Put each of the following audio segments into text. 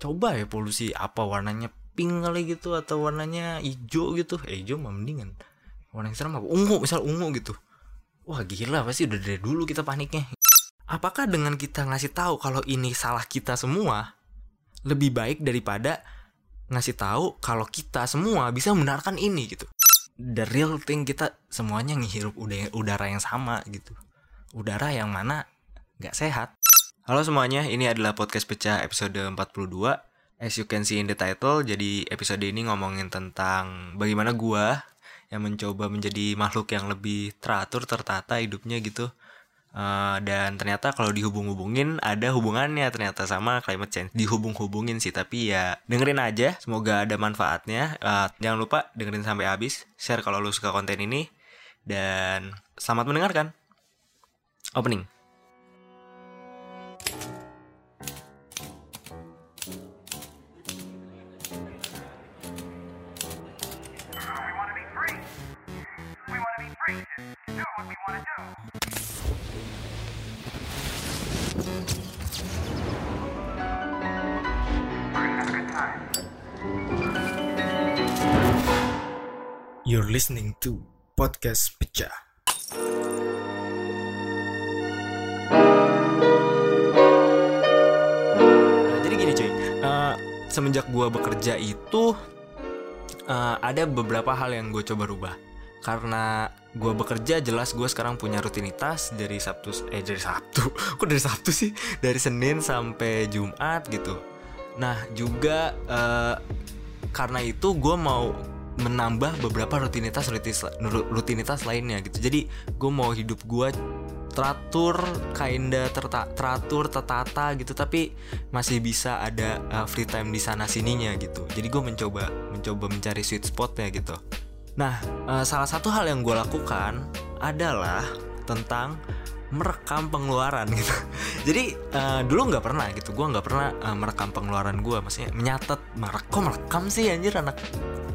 coba ya polusi apa warnanya pink kali gitu atau warnanya hijau gitu. Eh hijau mah mendingan. Warna yang serem apa? Ungu misal ungu gitu. Wah gila pasti udah dari dulu kita paniknya. Apakah dengan kita ngasih tahu kalau ini salah kita semua lebih baik daripada ngasih tahu kalau kita semua bisa membenarkan ini gitu? The real thing kita semuanya ngehirup udara, yang sama gitu. Udara yang mana nggak sehat halo semuanya ini adalah podcast pecah episode 42 as you can see in the title jadi episode ini ngomongin tentang bagaimana gua yang mencoba menjadi makhluk yang lebih teratur tertata hidupnya gitu. Uh, dan ternyata kalau dihubung-hubungin ada hubungannya ternyata sama climate change. Dihubung-hubungin sih tapi ya dengerin aja semoga ada manfaatnya. Uh, jangan lupa dengerin sampai habis share kalau lu suka konten ini dan selamat mendengarkan. Opening You're listening to Podcast Pecah. Nah, jadi gini cuy, eh, semenjak gua bekerja itu eh, ada beberapa hal yang gue coba rubah. Karena gua bekerja jelas gue sekarang punya rutinitas dari Sabtu eh dari Sabtu, kok dari Sabtu sih? Dari Senin sampai Jumat gitu. Nah juga eh, karena itu gue mau menambah beberapa rutinitas rutinitas, rutinitas lainnya gitu. Jadi gue mau hidup gue teratur, kinda terta, teratur, tertata gitu, tapi masih bisa ada uh, free time di sana sininya gitu. Jadi gue mencoba mencoba mencari sweet spotnya gitu. Nah, uh, salah satu hal yang gue lakukan adalah tentang merekam pengeluaran gitu. Jadi uh, dulu nggak pernah gitu, gue nggak pernah uh, merekam pengeluaran gue, maksudnya menyatet, merek, kok merekam sih anjir anak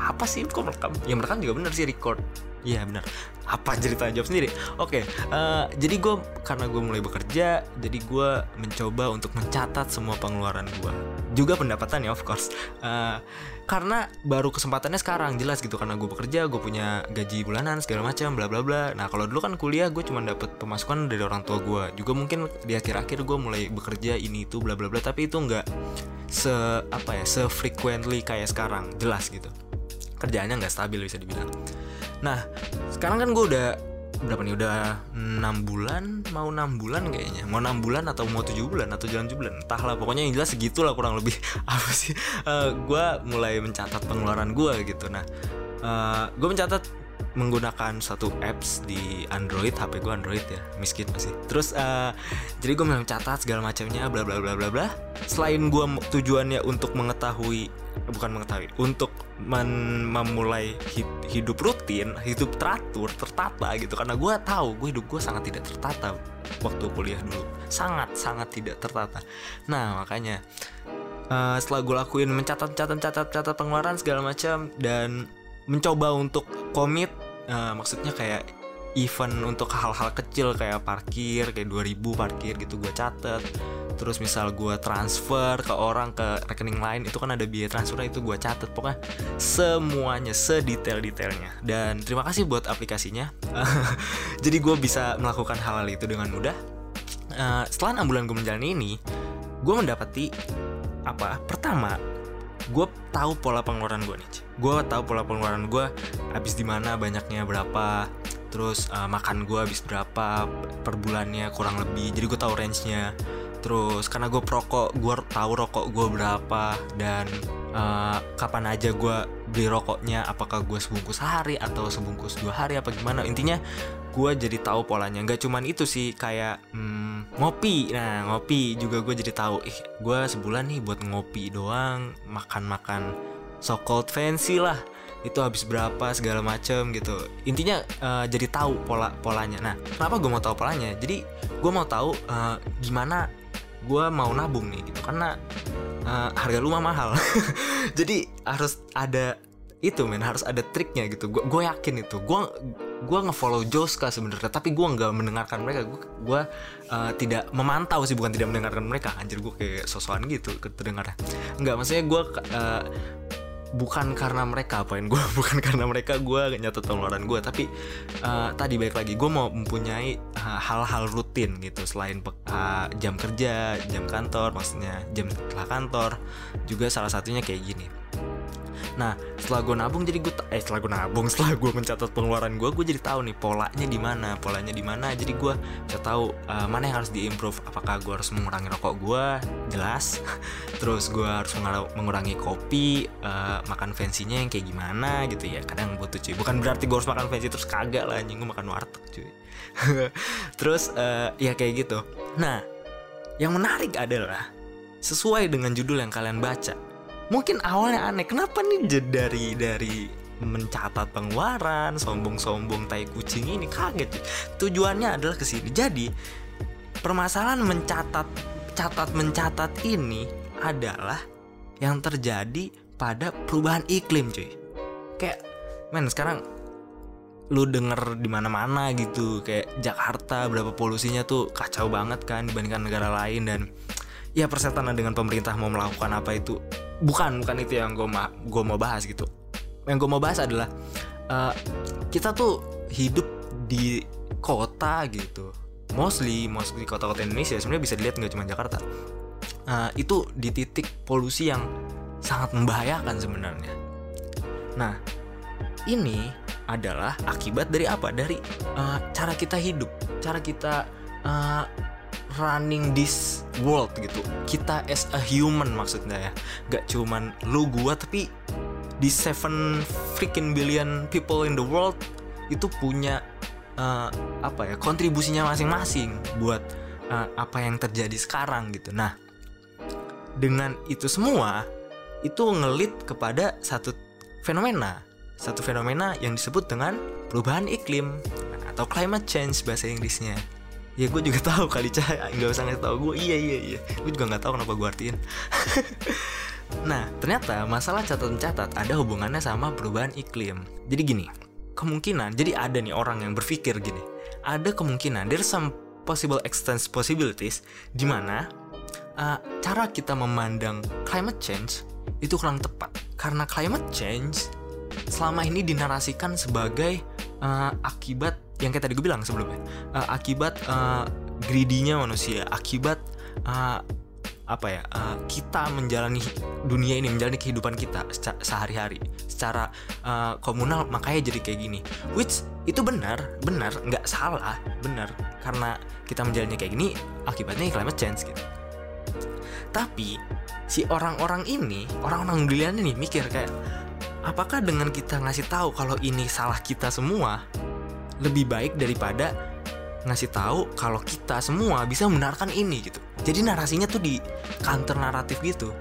apa sih kok merekam? Ya merekam juga bener sih record. Iya bener. Apa cerita jawab sendiri? Oke, eh, jadi gue karena gue mulai bekerja, jadi gue mencoba untuk mencatat semua pengeluaran gue, juga pendapatan ya of course. Eh, karena baru kesempatannya sekarang jelas gitu karena gue bekerja, gue punya gaji bulanan segala macam, bla bla bla. Nah kalau dulu kan kuliah gue cuma dapat pemasukan dari orang tua gue. Juga mungkin di akhir-akhir gue mulai bekerja ini itu bla bla bla, tapi itu nggak se apa ya se frequently kayak sekarang, jelas gitu kerjaannya nggak stabil bisa dibilang. Nah, sekarang kan gue udah berapa nih? Udah 6 bulan? Mau 6 bulan kayaknya. Mau 6 bulan atau mau 7 bulan atau jalan 7 bulan? Entahlah pokoknya yang jelas segitulah kurang lebih. Apa sih? Gue mulai mencatat pengeluaran gue gitu. Nah gue mencatat menggunakan satu apps di Android HP gue Android ya. Miskin masih. Terus eh, jadi gue mencatat segala macamnya bla bla bla bla bla. Selain gue tujuannya untuk mengetahui bukan mengetahui untuk men- memulai hid- hidup rutin hidup teratur tertata gitu. Karena gue tahu gue hidup gue sangat tidak tertata waktu kuliah dulu. Sangat sangat tidak tertata. Nah makanya eh, setelah gue lakuin mencatat catat catat catat pengeluaran segala macam dan mencoba untuk komit eh, maksudnya kayak event untuk hal-hal kecil kayak parkir kayak 2000 parkir gitu gue catet. Terus misal gue transfer ke orang ke rekening lain itu kan ada biaya transfer itu gue catet. Pokoknya semuanya sedetail-detailnya. Dan terima kasih buat aplikasinya. Jadi gue bisa melakukan hal-hal itu dengan mudah. Eh, setelah enam bulan gue menjalani ini gue mendapati apa? Pertama gue tahu pola pengeluaran gue nih gue tahu pola pengeluaran gue habis di mana banyaknya berapa terus eh, makan gue habis berapa per bulannya kurang lebih jadi gue tahu range nya terus karena gue perokok gue tahu rokok gue berapa dan eh, kapan aja gue beli rokoknya? Apakah gue sebungkus sehari atau sebungkus dua hari? Apa gimana? Intinya gue jadi tahu polanya. Nggak cuman itu sih kayak hmm, ngopi. Nah ngopi juga gue jadi tahu ih gue sebulan nih buat ngopi doang makan makan so called fancy lah. Itu habis berapa segala macem gitu. Intinya eh, jadi tahu pola polanya nah kenapa gue mau tahu polanya? Jadi gue mau tahu eh, gimana gue mau nabung nih gitu. Karena eh, harga rumah mahal. Jadi harus ada itu men. Harus ada triknya gitu. Gue yakin itu. Gue gue ngefollow Joska sebenarnya. Tapi gue nggak mendengarkan mereka. Gue uh, tidak memantau sih bukan tidak mendengarkan mereka. Anjir gue kayak sosokan gitu terdengarnya nggak maksudnya gue uh, bukan karena mereka apain gue bukan karena mereka gue nyatet pengeluaran gue tapi uh, tadi baik lagi gue mau mempunyai uh, hal-hal rutin gitu. Selain uh, jam kerja jam kantor maksudnya jam setelah kantor juga salah satunya kayak gini Nah setelah gue nabung jadi gue eh setelah gue nabung setelah gue mencatat pengeluaran gue gue jadi tahu nih polanya di mana polanya di mana. Jadi gue bisa tahu uh, mana yang harus diimprove. Apakah gue harus mengurangi rokok gue jelas. Terus gue harus mengurangi, kopi uh, makan fancy-nya yang kayak gimana gitu ya. Kadang butuh cuy. Bukan berarti gue harus makan fancy terus kagak lah anjing. Gue makan warteg cuy. Terus uh, ya kayak gitu. Nah yang menarik adalah sesuai dengan judul yang kalian baca mungkin awalnya aneh kenapa nih dari dari mencatat pengeluaran sombong-sombong tai kucing ini kaget cuy. tujuannya adalah ke sini. Jadi permasalahan mencatat catat mencatat ini adalah yang terjadi pada perubahan iklim cuy. Kayak men sekarang lu denger di mana-mana gitu kayak Jakarta berapa polusinya tuh kacau banget kan dibandingkan negara lain dan ya persetan dengan pemerintah mau melakukan apa itu bukan bukan itu yang gue ma gue mau bahas gitu. Yang gue mau bahas adalah uh, kita tuh hidup di kota gitu. Mostly mostly kota-kota Indonesia sebenarnya bisa dilihat nggak cuma Jakarta. Uh, itu di titik polusi yang sangat membahayakan sebenarnya. Nah ini adalah akibat dari apa? Dari uh, cara kita hidup cara kita uh, running this world gitu. Kita as a human maksudnya ya. Gak cuman lu gua tapi di seven freaking billion people in the world itu punya uh, apa ya kontribusinya masing-masing buat uh, apa yang terjadi sekarang gitu. Nah dengan itu semua itu ngelit kepada satu fenomena. Satu fenomena yang disebut dengan perubahan iklim atau climate change bahasa Inggrisnya ya gue juga tahu kali cah nggak usah ngasih tahu gue iya iya iya. Gue juga nggak tahu kenapa gue artiin. Nah ternyata masalah catat mencatat ada hubungannya sama perubahan iklim. Jadi gini kemungkinan jadi ada nih orang yang berpikir gini ada kemungkinan there's some possible extent possibilities di mana uh, cara kita memandang climate change itu kurang tepat. Karena climate change selama ini dinarasikan sebagai uh, akibat yang kayak tadi gue bilang sebelumnya uh, akibat uh, greedy-nya manusia akibat uh, apa ya uh, kita menjalani dunia ini menjalani kehidupan kita sehari-hari secara uh, komunal makanya jadi kayak gini. Which itu benar benar nggak salah benar. Karena kita menjalani kayak gini akibatnya climate change gitu. Tapi si orang-orang ini orang-orang brilian ini mikir kayak apakah dengan kita ngasih tahu kalau ini salah kita semua lebih baik daripada ngasih tahu kalau kita semua bisa membenarkan ini gitu. Jadi narasinya tuh di counter naratif gitu.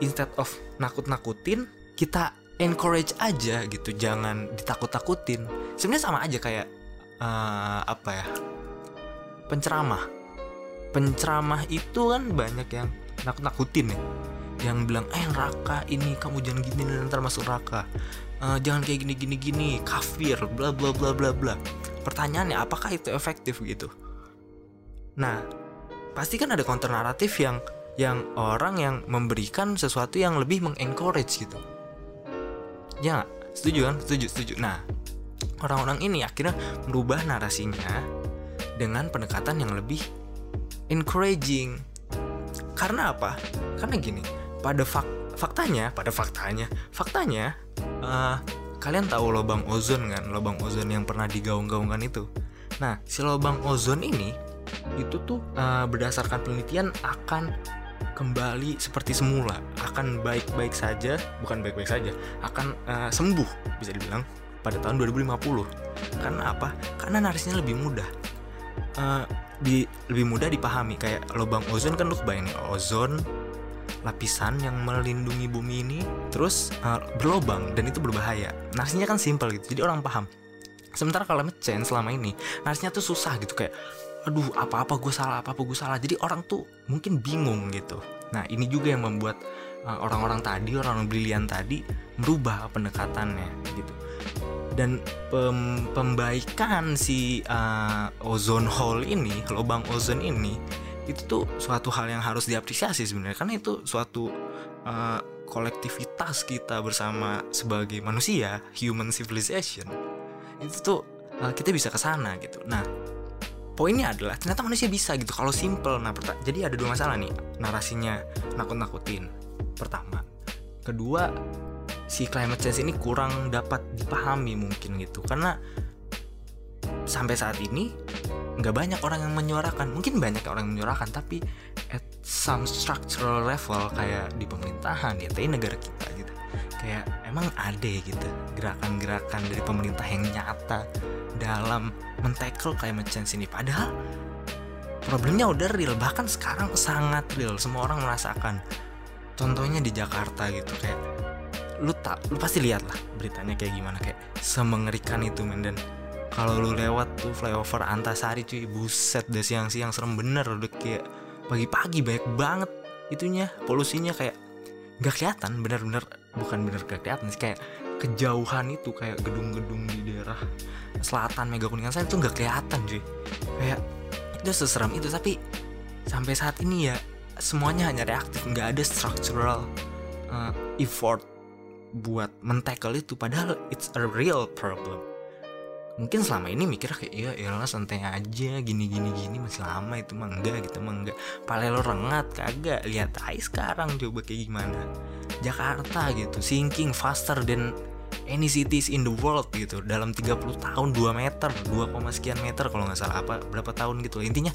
Instead of nakut-nakutin kita encourage aja gitu. Jangan ditakut-takutin. Sebenarnya sama aja kayak uh, apa ya penceramah. Penceramah itu kan banyak yang nakut-nakutin ya. Yang bilang eh neraka ini kamu jangan gini ntar masuk neraka Eh, jangan kayak gini gini gini kafir bla bla bla bla bla pertanyaannya apakah itu efektif gitu? Nah pasti kan ada counter naratif yang yang orang yang memberikan sesuatu yang lebih mengencourage gitu. Ya nggak? setuju kan? Setuju setuju. Nah orang-orang ini akhirnya merubah narasinya dengan pendekatan yang lebih encouraging. Karena apa? Karena gini pada fak faktanya pada faktanya faktanya eh, kalian tahu lubang ozon kan? Lubang ozon yang pernah digaung-gaungkan itu. Nah si lubang ozon ini itu tuh eh, berdasarkan penelitian akan kembali seperti semula. Akan baik-baik saja bukan baik-baik saja akan eh, sembuh bisa dibilang pada tahun 2050 karena apa? Karena narasinya lebih mudah. Eh, di lebih mudah dipahami. Kayak lubang ozon kan lu kebayang nih ozon lapisan yang melindungi bumi ini terus uh, berlobang dan itu berbahaya. Narasinya kan simpel gitu jadi orang paham. Sementara kalau change selama ini narasinya tuh susah gitu kayak aduh apa-apa gue salah apa-apa gue salah. Jadi orang tuh mungkin bingung gitu. Nah ini juga yang membuat uh, orang-orang tadi orang-orang brilian tadi merubah pendekatannya gitu. Dan pem- pembaikan si uh, ozone hole ini lubang ozon ini itu tuh suatu hal yang harus diapresiasi sebenarnya. Karena itu suatu uh, kolektivitas kita bersama sebagai manusia human civilization. Itu tuh uh, kita bisa ke sana gitu. Nah poinnya adalah ternyata manusia bisa gitu. Kalau simple. Nah jadi ada dua masalah nih narasinya nakut-nakutin. Pertama. Kedua si climate change ini kurang dapat dipahami mungkin gitu. Karena sampai saat ini nggak banyak orang yang menyuarakan. Mungkin banyak orang yang menyuarakan tapi at some structural level kayak di pemerintahan ya tapi negara kita gitu. Kayak emang ada gitu gerakan-gerakan dari pemerintah yang nyata dalam mentackle climate change ini. Padahal problemnya udah real bahkan sekarang sangat real. Semua orang merasakan. Contohnya di Jakarta gitu kayak lu tak lu pasti lihat lah beritanya kayak gimana kayak semengerikan itu men. Dan kalau lu lewat tuh flyover Antasari cuy buset deh siang-siang serem. Bener udah kayak pagi-pagi banyak banget itunya polusinya kayak nggak kelihatan. Bener-bener bukan bener gak kelihatan sih kayak kejauhan itu kayak gedung-gedung di daerah selatan Mega Kuningan sana itu nggak kelihatan cuy. Kayak itu seseram itu tapi sampai saat ini ya semuanya hanya reaktif. Nggak ada structural uh, effort buat mentackle itu. Padahal it's a real problem mungkin selama ini mikir kayak iya ya santai aja gini gini gini masih lama itu mah enggak gitu mah enggak. Pale lo rengat kagak. Lihat aja sekarang coba kayak gimana. Jakarta gitu sinking faster than any cities in the world gitu. Dalam 30 tahun 2 meter 2, sekian meter kalau nggak salah apa berapa tahun gitu. Intinya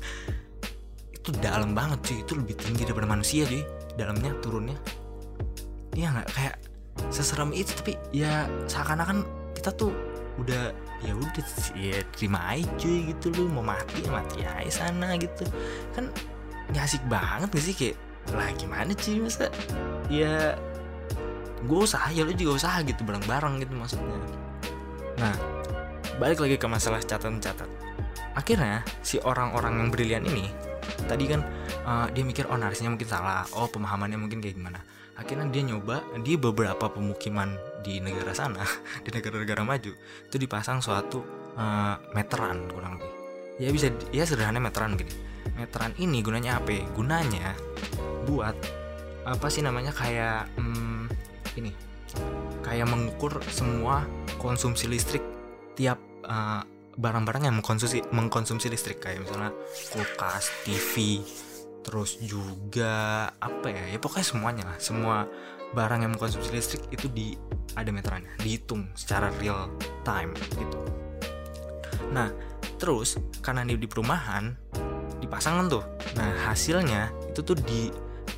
itu dalam banget cuy. Itu lebih tinggi daripada manusia cuy. Dalamnya turunnya. Iya nggak? Kayak seserem itu tapi ya seakan-akan kita tuh udah ya udah ya terima aja gitu lu mau mati ya mati aja sana gitu. Kan nggak asik banget gak sih kayak lah gimana cuy masa? Ya gue usaha ya lu juga usaha gitu bareng-bareng gitu maksudnya. Nah balik lagi ke masalah catatan-catat akhirnya si orang-orang yang brilian ini tadi kan uh, dia mikir oh narasinya mungkin salah. Oh pemahamannya mungkin kayak gimana. Akhirnya dia nyoba di beberapa pemukiman di negara sana di negara-negara maju itu dipasang suatu uh, meteran kurang lebih. Ya bisa ya sederhana meteran gini meteran ini gunanya apa gunanya buat apa sih namanya kayak hmm, ini kayak mengukur semua konsumsi listrik tiap uh, barang-barang yang mengkonsumsi mengkonsumsi listrik kayak misalnya kulkas, TV, terus juga apa ya ya pokoknya semuanya lah. Semua barang yang mengkonsumsi listrik itu di ada meterannya dihitung secara real time gitu. Nah terus karena di, di perumahan dipasangkan tuh. Nah hasilnya itu tuh di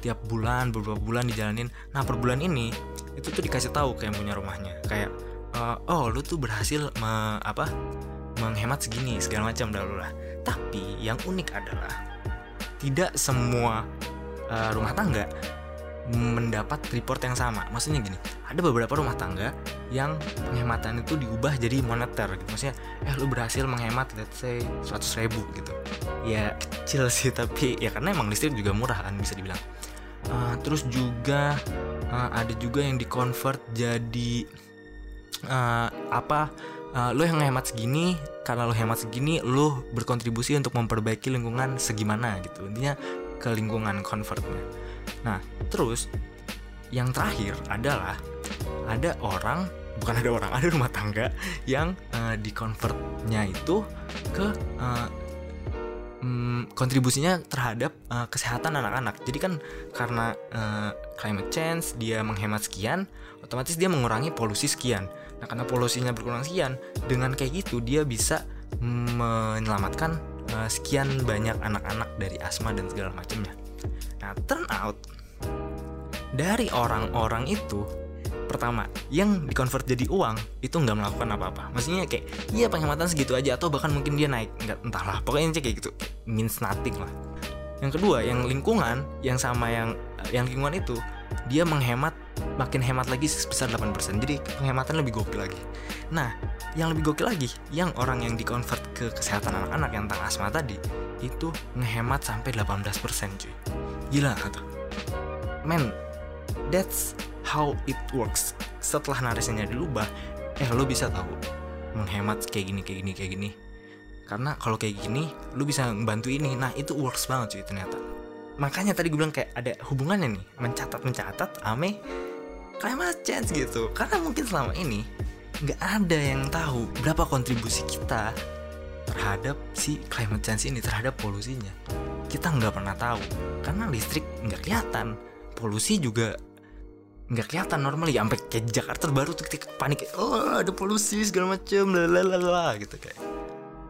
tiap bulan beberapa bulan dijalanin. Nah per bulan ini itu tuh dikasih tahu kayak punya rumahnya. Kayak uh, oh lu tuh berhasil me, apa menghemat segini segala macam dahulu lah tapi yang unik adalah tidak semua uh, rumah tangga mendapat report yang sama. Maksudnya gini ada beberapa rumah tangga yang penghematan itu diubah jadi moneter gitu. Maksudnya eh lu berhasil menghemat let's say 100 ribu gitu. Ya kecil sih tapi ya karena emang listrik juga murah kan bisa dibilang. Uh, terus juga uh, ada juga yang dikonvert jadi uh, apa uh, lo yang hemat segini karena lo hemat segini lo berkontribusi untuk memperbaiki lingkungan segimana gitu. Intinya ke lingkungan convertnya. Nah terus yang terakhir adalah ada orang bukan ada orang ada rumah tangga yang uh, di convertnya itu ke uh, kontribusinya terhadap uh, kesehatan anak-anak. Jadi kan karena uh, climate change dia menghemat sekian otomatis dia mengurangi polusi sekian Nah, karena polusinya berkurang sekian, dengan kayak gitu dia bisa menyelamatkan uh, sekian banyak anak-anak dari asma dan segala macamnya. Nah, turn out dari orang-orang itu pertama yang dikonvert jadi uang itu nggak melakukan apa-apa. Maksudnya kayak iya penghematan segitu aja atau bahkan mungkin dia naik nggak entahlah. Pokoknya kayak gitu means nothing lah. Yang kedua yang lingkungan yang sama yang yang lingkungan itu dia menghemat makin hemat lagi sebesar 8% jadi penghematan lebih gokil lagi. Nah yang lebih gokil lagi yang orang yang dikonvert ke kesehatan anak-anak yang tentang asma tadi itu ngehemat sampai 18% cuy. Gila atau men that's how it works. Setelah narasinya dilubah eh lo bisa tahu menghemat kayak gini kayak gini kayak gini. Karena kalau kayak gini lu bisa membantu ini. Nah itu works banget cuy ternyata. Makanya tadi gue bilang kayak ada hubungannya nih mencatat mencatat ame climate change gitu. Karena mungkin selama ini nggak ada yang tahu berapa kontribusi kita terhadap si climate change ini terhadap polusinya. Kita nggak pernah tahu. Karena listrik nggak kelihatan. Polusi juga nggak kelihatan normal ya sampai kayak Jakarta baru tuh ketika panik oh ada polusi segala macem lalalala gitu kayak.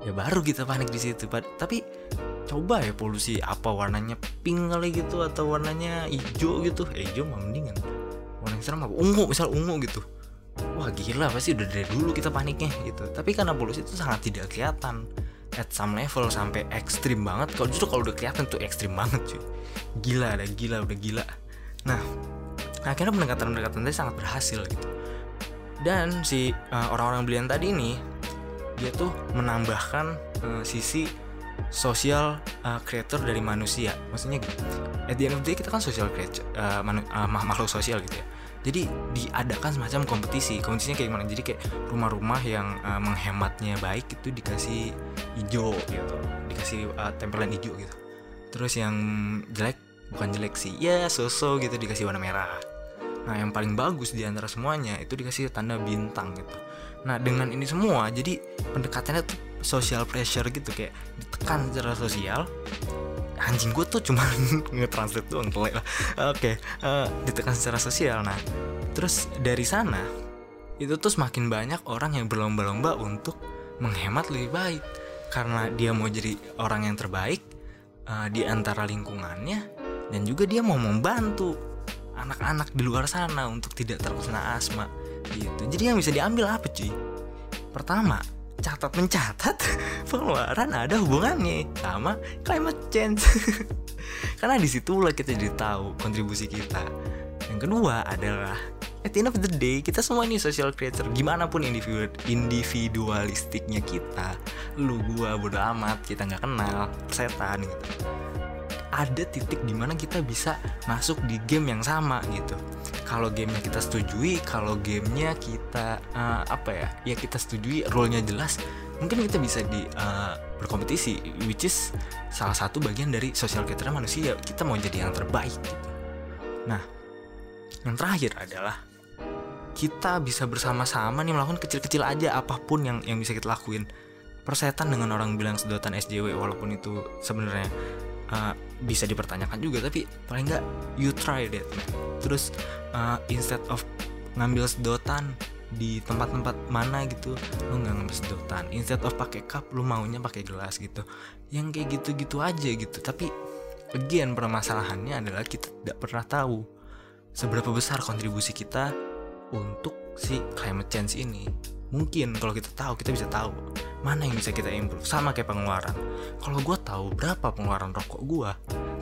Ya baru kita panik di situ. Tapi coba ya polusi apa warnanya pink kali gitu atau warnanya hijau gitu. Eh, hijau mah mendingan serem apa? Ungu misal ungu gitu. Wah gila pasti udah dari dulu kita paniknya gitu. Tapi karena polusi itu sangat tidak kelihatan at some level sampai ekstrim banget. Kalau justru kalau udah kelihatan tuh ekstrim banget cuy. Gila ada gila udah gila. Nah akhirnya pendekatan-pendekatan tadi sangat berhasil gitu. Dan si uh, orang-orang belian tadi ini dia tuh menambahkan uh, sisi sosial uh, creator dari manusia. Maksudnya at the end of the day kita kan social creature uh, manu- uh, mak- makhluk sosial gitu ya jadi diadakan semacam kompetisi. Kompetisinya kayak gimana? Jadi kayak rumah-rumah yang uh, menghematnya baik itu dikasih hijau gitu. Dikasih uh, tempelan hijau gitu. Terus yang jelek bukan jelek sih ya so-so gitu dikasih warna merah. Nah yang paling bagus di antara semuanya itu dikasih tanda bintang gitu. Nah dengan ini semua jadi pendekatannya tuh social pressure gitu. Kayak ditekan secara sosial anjing gue tuh cuma nge-translate doang telek lah. Oke eh, ditekan secara sosial. Nah terus dari sana itu tuh semakin banyak orang yang berlomba-lomba untuk menghemat lebih baik. Karena dia mau jadi orang yang terbaik eh, di antara lingkungannya dan juga dia mau membantu anak-anak di luar sana untuk tidak terkena asma gitu. Jadi yang bisa diambil apa cuy? Pertama catat mencatat. Pengeluaran ada hubungannya sama climate change. Karena di situlah kita jadi tahu kontribusi kita. Yang kedua adalah at the end of the day kita semua ini social creator. Gimana pun individu individualistiknya kita lu gua bodo amat kita nggak kenal setan gitu. Ada titik di mana kita bisa masuk di game yang sama gitu kalau gamenya kita setujui kalau gamenya kita eh, apa ya ya kita setujui role-nya jelas mungkin kita bisa di eh, berkompetisi which is salah satu bagian dari sosial kita manusia. Kita mau jadi yang terbaik gitu. Nah yang terakhir adalah kita bisa bersama-sama nih melakukan kecil-kecil aja apa pun yang yang bisa kita lakuin. Persetan dengan orang bilang sedotan SJW walaupun itu sebenarnya uh, bisa dipertanyakan juga tapi paling nggak you try that man terus uh, instead of ngambil sedotan di tempat-tempat mana gitu lu nggak ngambil sedotan. Instead of pakai cup lu maunya pakai gelas gitu. Yang kayak gitu-gitu aja gitu. Tapi again permasalahannya adalah kita tidak pernah tahu seberapa besar kontribusi kita untuk si climate change ini mungkin kalau kita tahu kita bisa tahu mana yang bisa kita improve. Sama kayak pengeluaran. Kalau gue tahu berapa pengeluaran rokok gue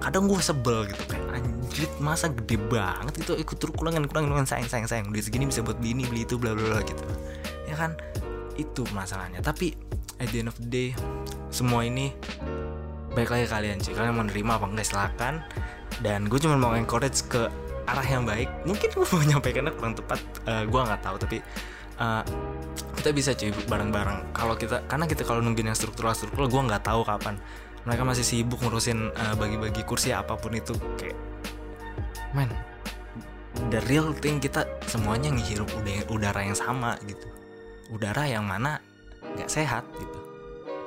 kadang gue sebel gitu kayak anjir masa gede banget gitu ikut turun kurangan kurangan kurangan sayang sayang sayang duit segini bisa buat beli ini beli itu bla bla bla gitu. Ya kan? Itu masalahnya. Tapi at the end of the day semua ini baik lagi kalian sih. Kalian mau nerima apa enggak silakan. Dan gue cuma mau encourage ke arah yang baik. Mungkin gue mau nyampaikannya kurang tepat eh, gue nggak tahu. Tapi eh, kita bisa cuy bareng-bareng. Kalau kita karena kita kalau nungguin yang struktural struktural gue nggak tahu kapan. Mereka masih sibuk ngurusin eh, bagi-bagi kursi apa pun itu. Kayak man the real thing kita semuanya ngehirup uda- udara yang sama gitu. Udara yang mana nggak sehat gitu.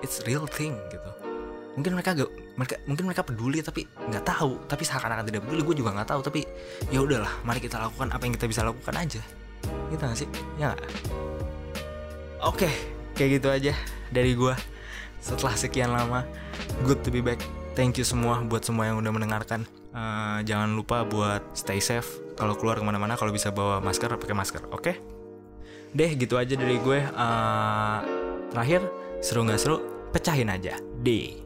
It's real thing gitu. Mungkin mereka gak mereka mungkin mereka peduli tapi nggak tahu. Tapi seakan-akan tidak peduli gue juga nggak tahu. Tapi ya udahlah mari kita lakukan apa yang kita bisa lakukan aja. Gitu gak sih? Ya nggak oke kayak gitu aja dari gue setelah sekian lama good to be back. Thank you semua buat semua yang udah mendengarkan. Eh, jangan lupa buat stay safe. Kalau keluar ke mana-mana kalau bisa bawa masker pakai masker oke? Deh gitu aja dari gue. Eh, terakhir seru nggak seru? Pecahin aja. Deh